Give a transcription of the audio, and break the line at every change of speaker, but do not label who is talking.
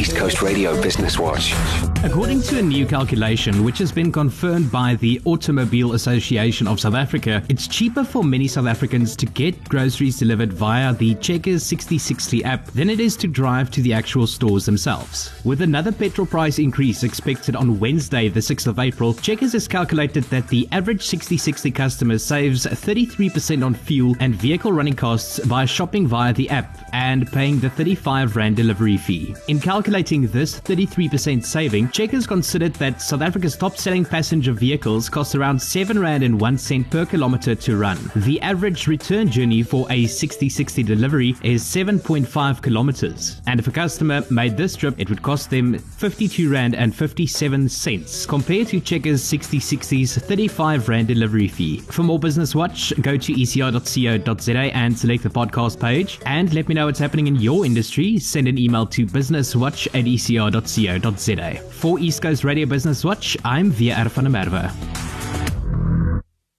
East Coast Radio Business Watch.
According to a new calculation, which has been confirmed by the Automobile Association of South Africa, it's cheaper for many South Africans to get groceries delivered via the Checkers Sixty60 app than it is to drive to the actual stores themselves. With another petrol price increase expected on Wednesday, the 6th of April, Checkers has calculated that the average Sixty60 customer saves 33% on fuel and vehicle running costs by shopping via the app and paying the 35 Rand delivery fee. In calculating this 33% saving, Checkers considered that South Africa's top selling passenger vehicles cost around 7 Rand and 1 cent per kilometer to run. The average return journey for a Sixty60 delivery is 7.5 kilometers. And if a customer made this trip, it would cost them 52 Rand and 57 cents compared to Checkers Sixty60's 35 Rand delivery fee. For more Business Watch, go to ecr.co.za and select the podcast page. And let me know what's happening in your industry. Send an email to businesswatch at ecr.co.za. For East Coast Radio Business Watch, I'm WR van der Merwe.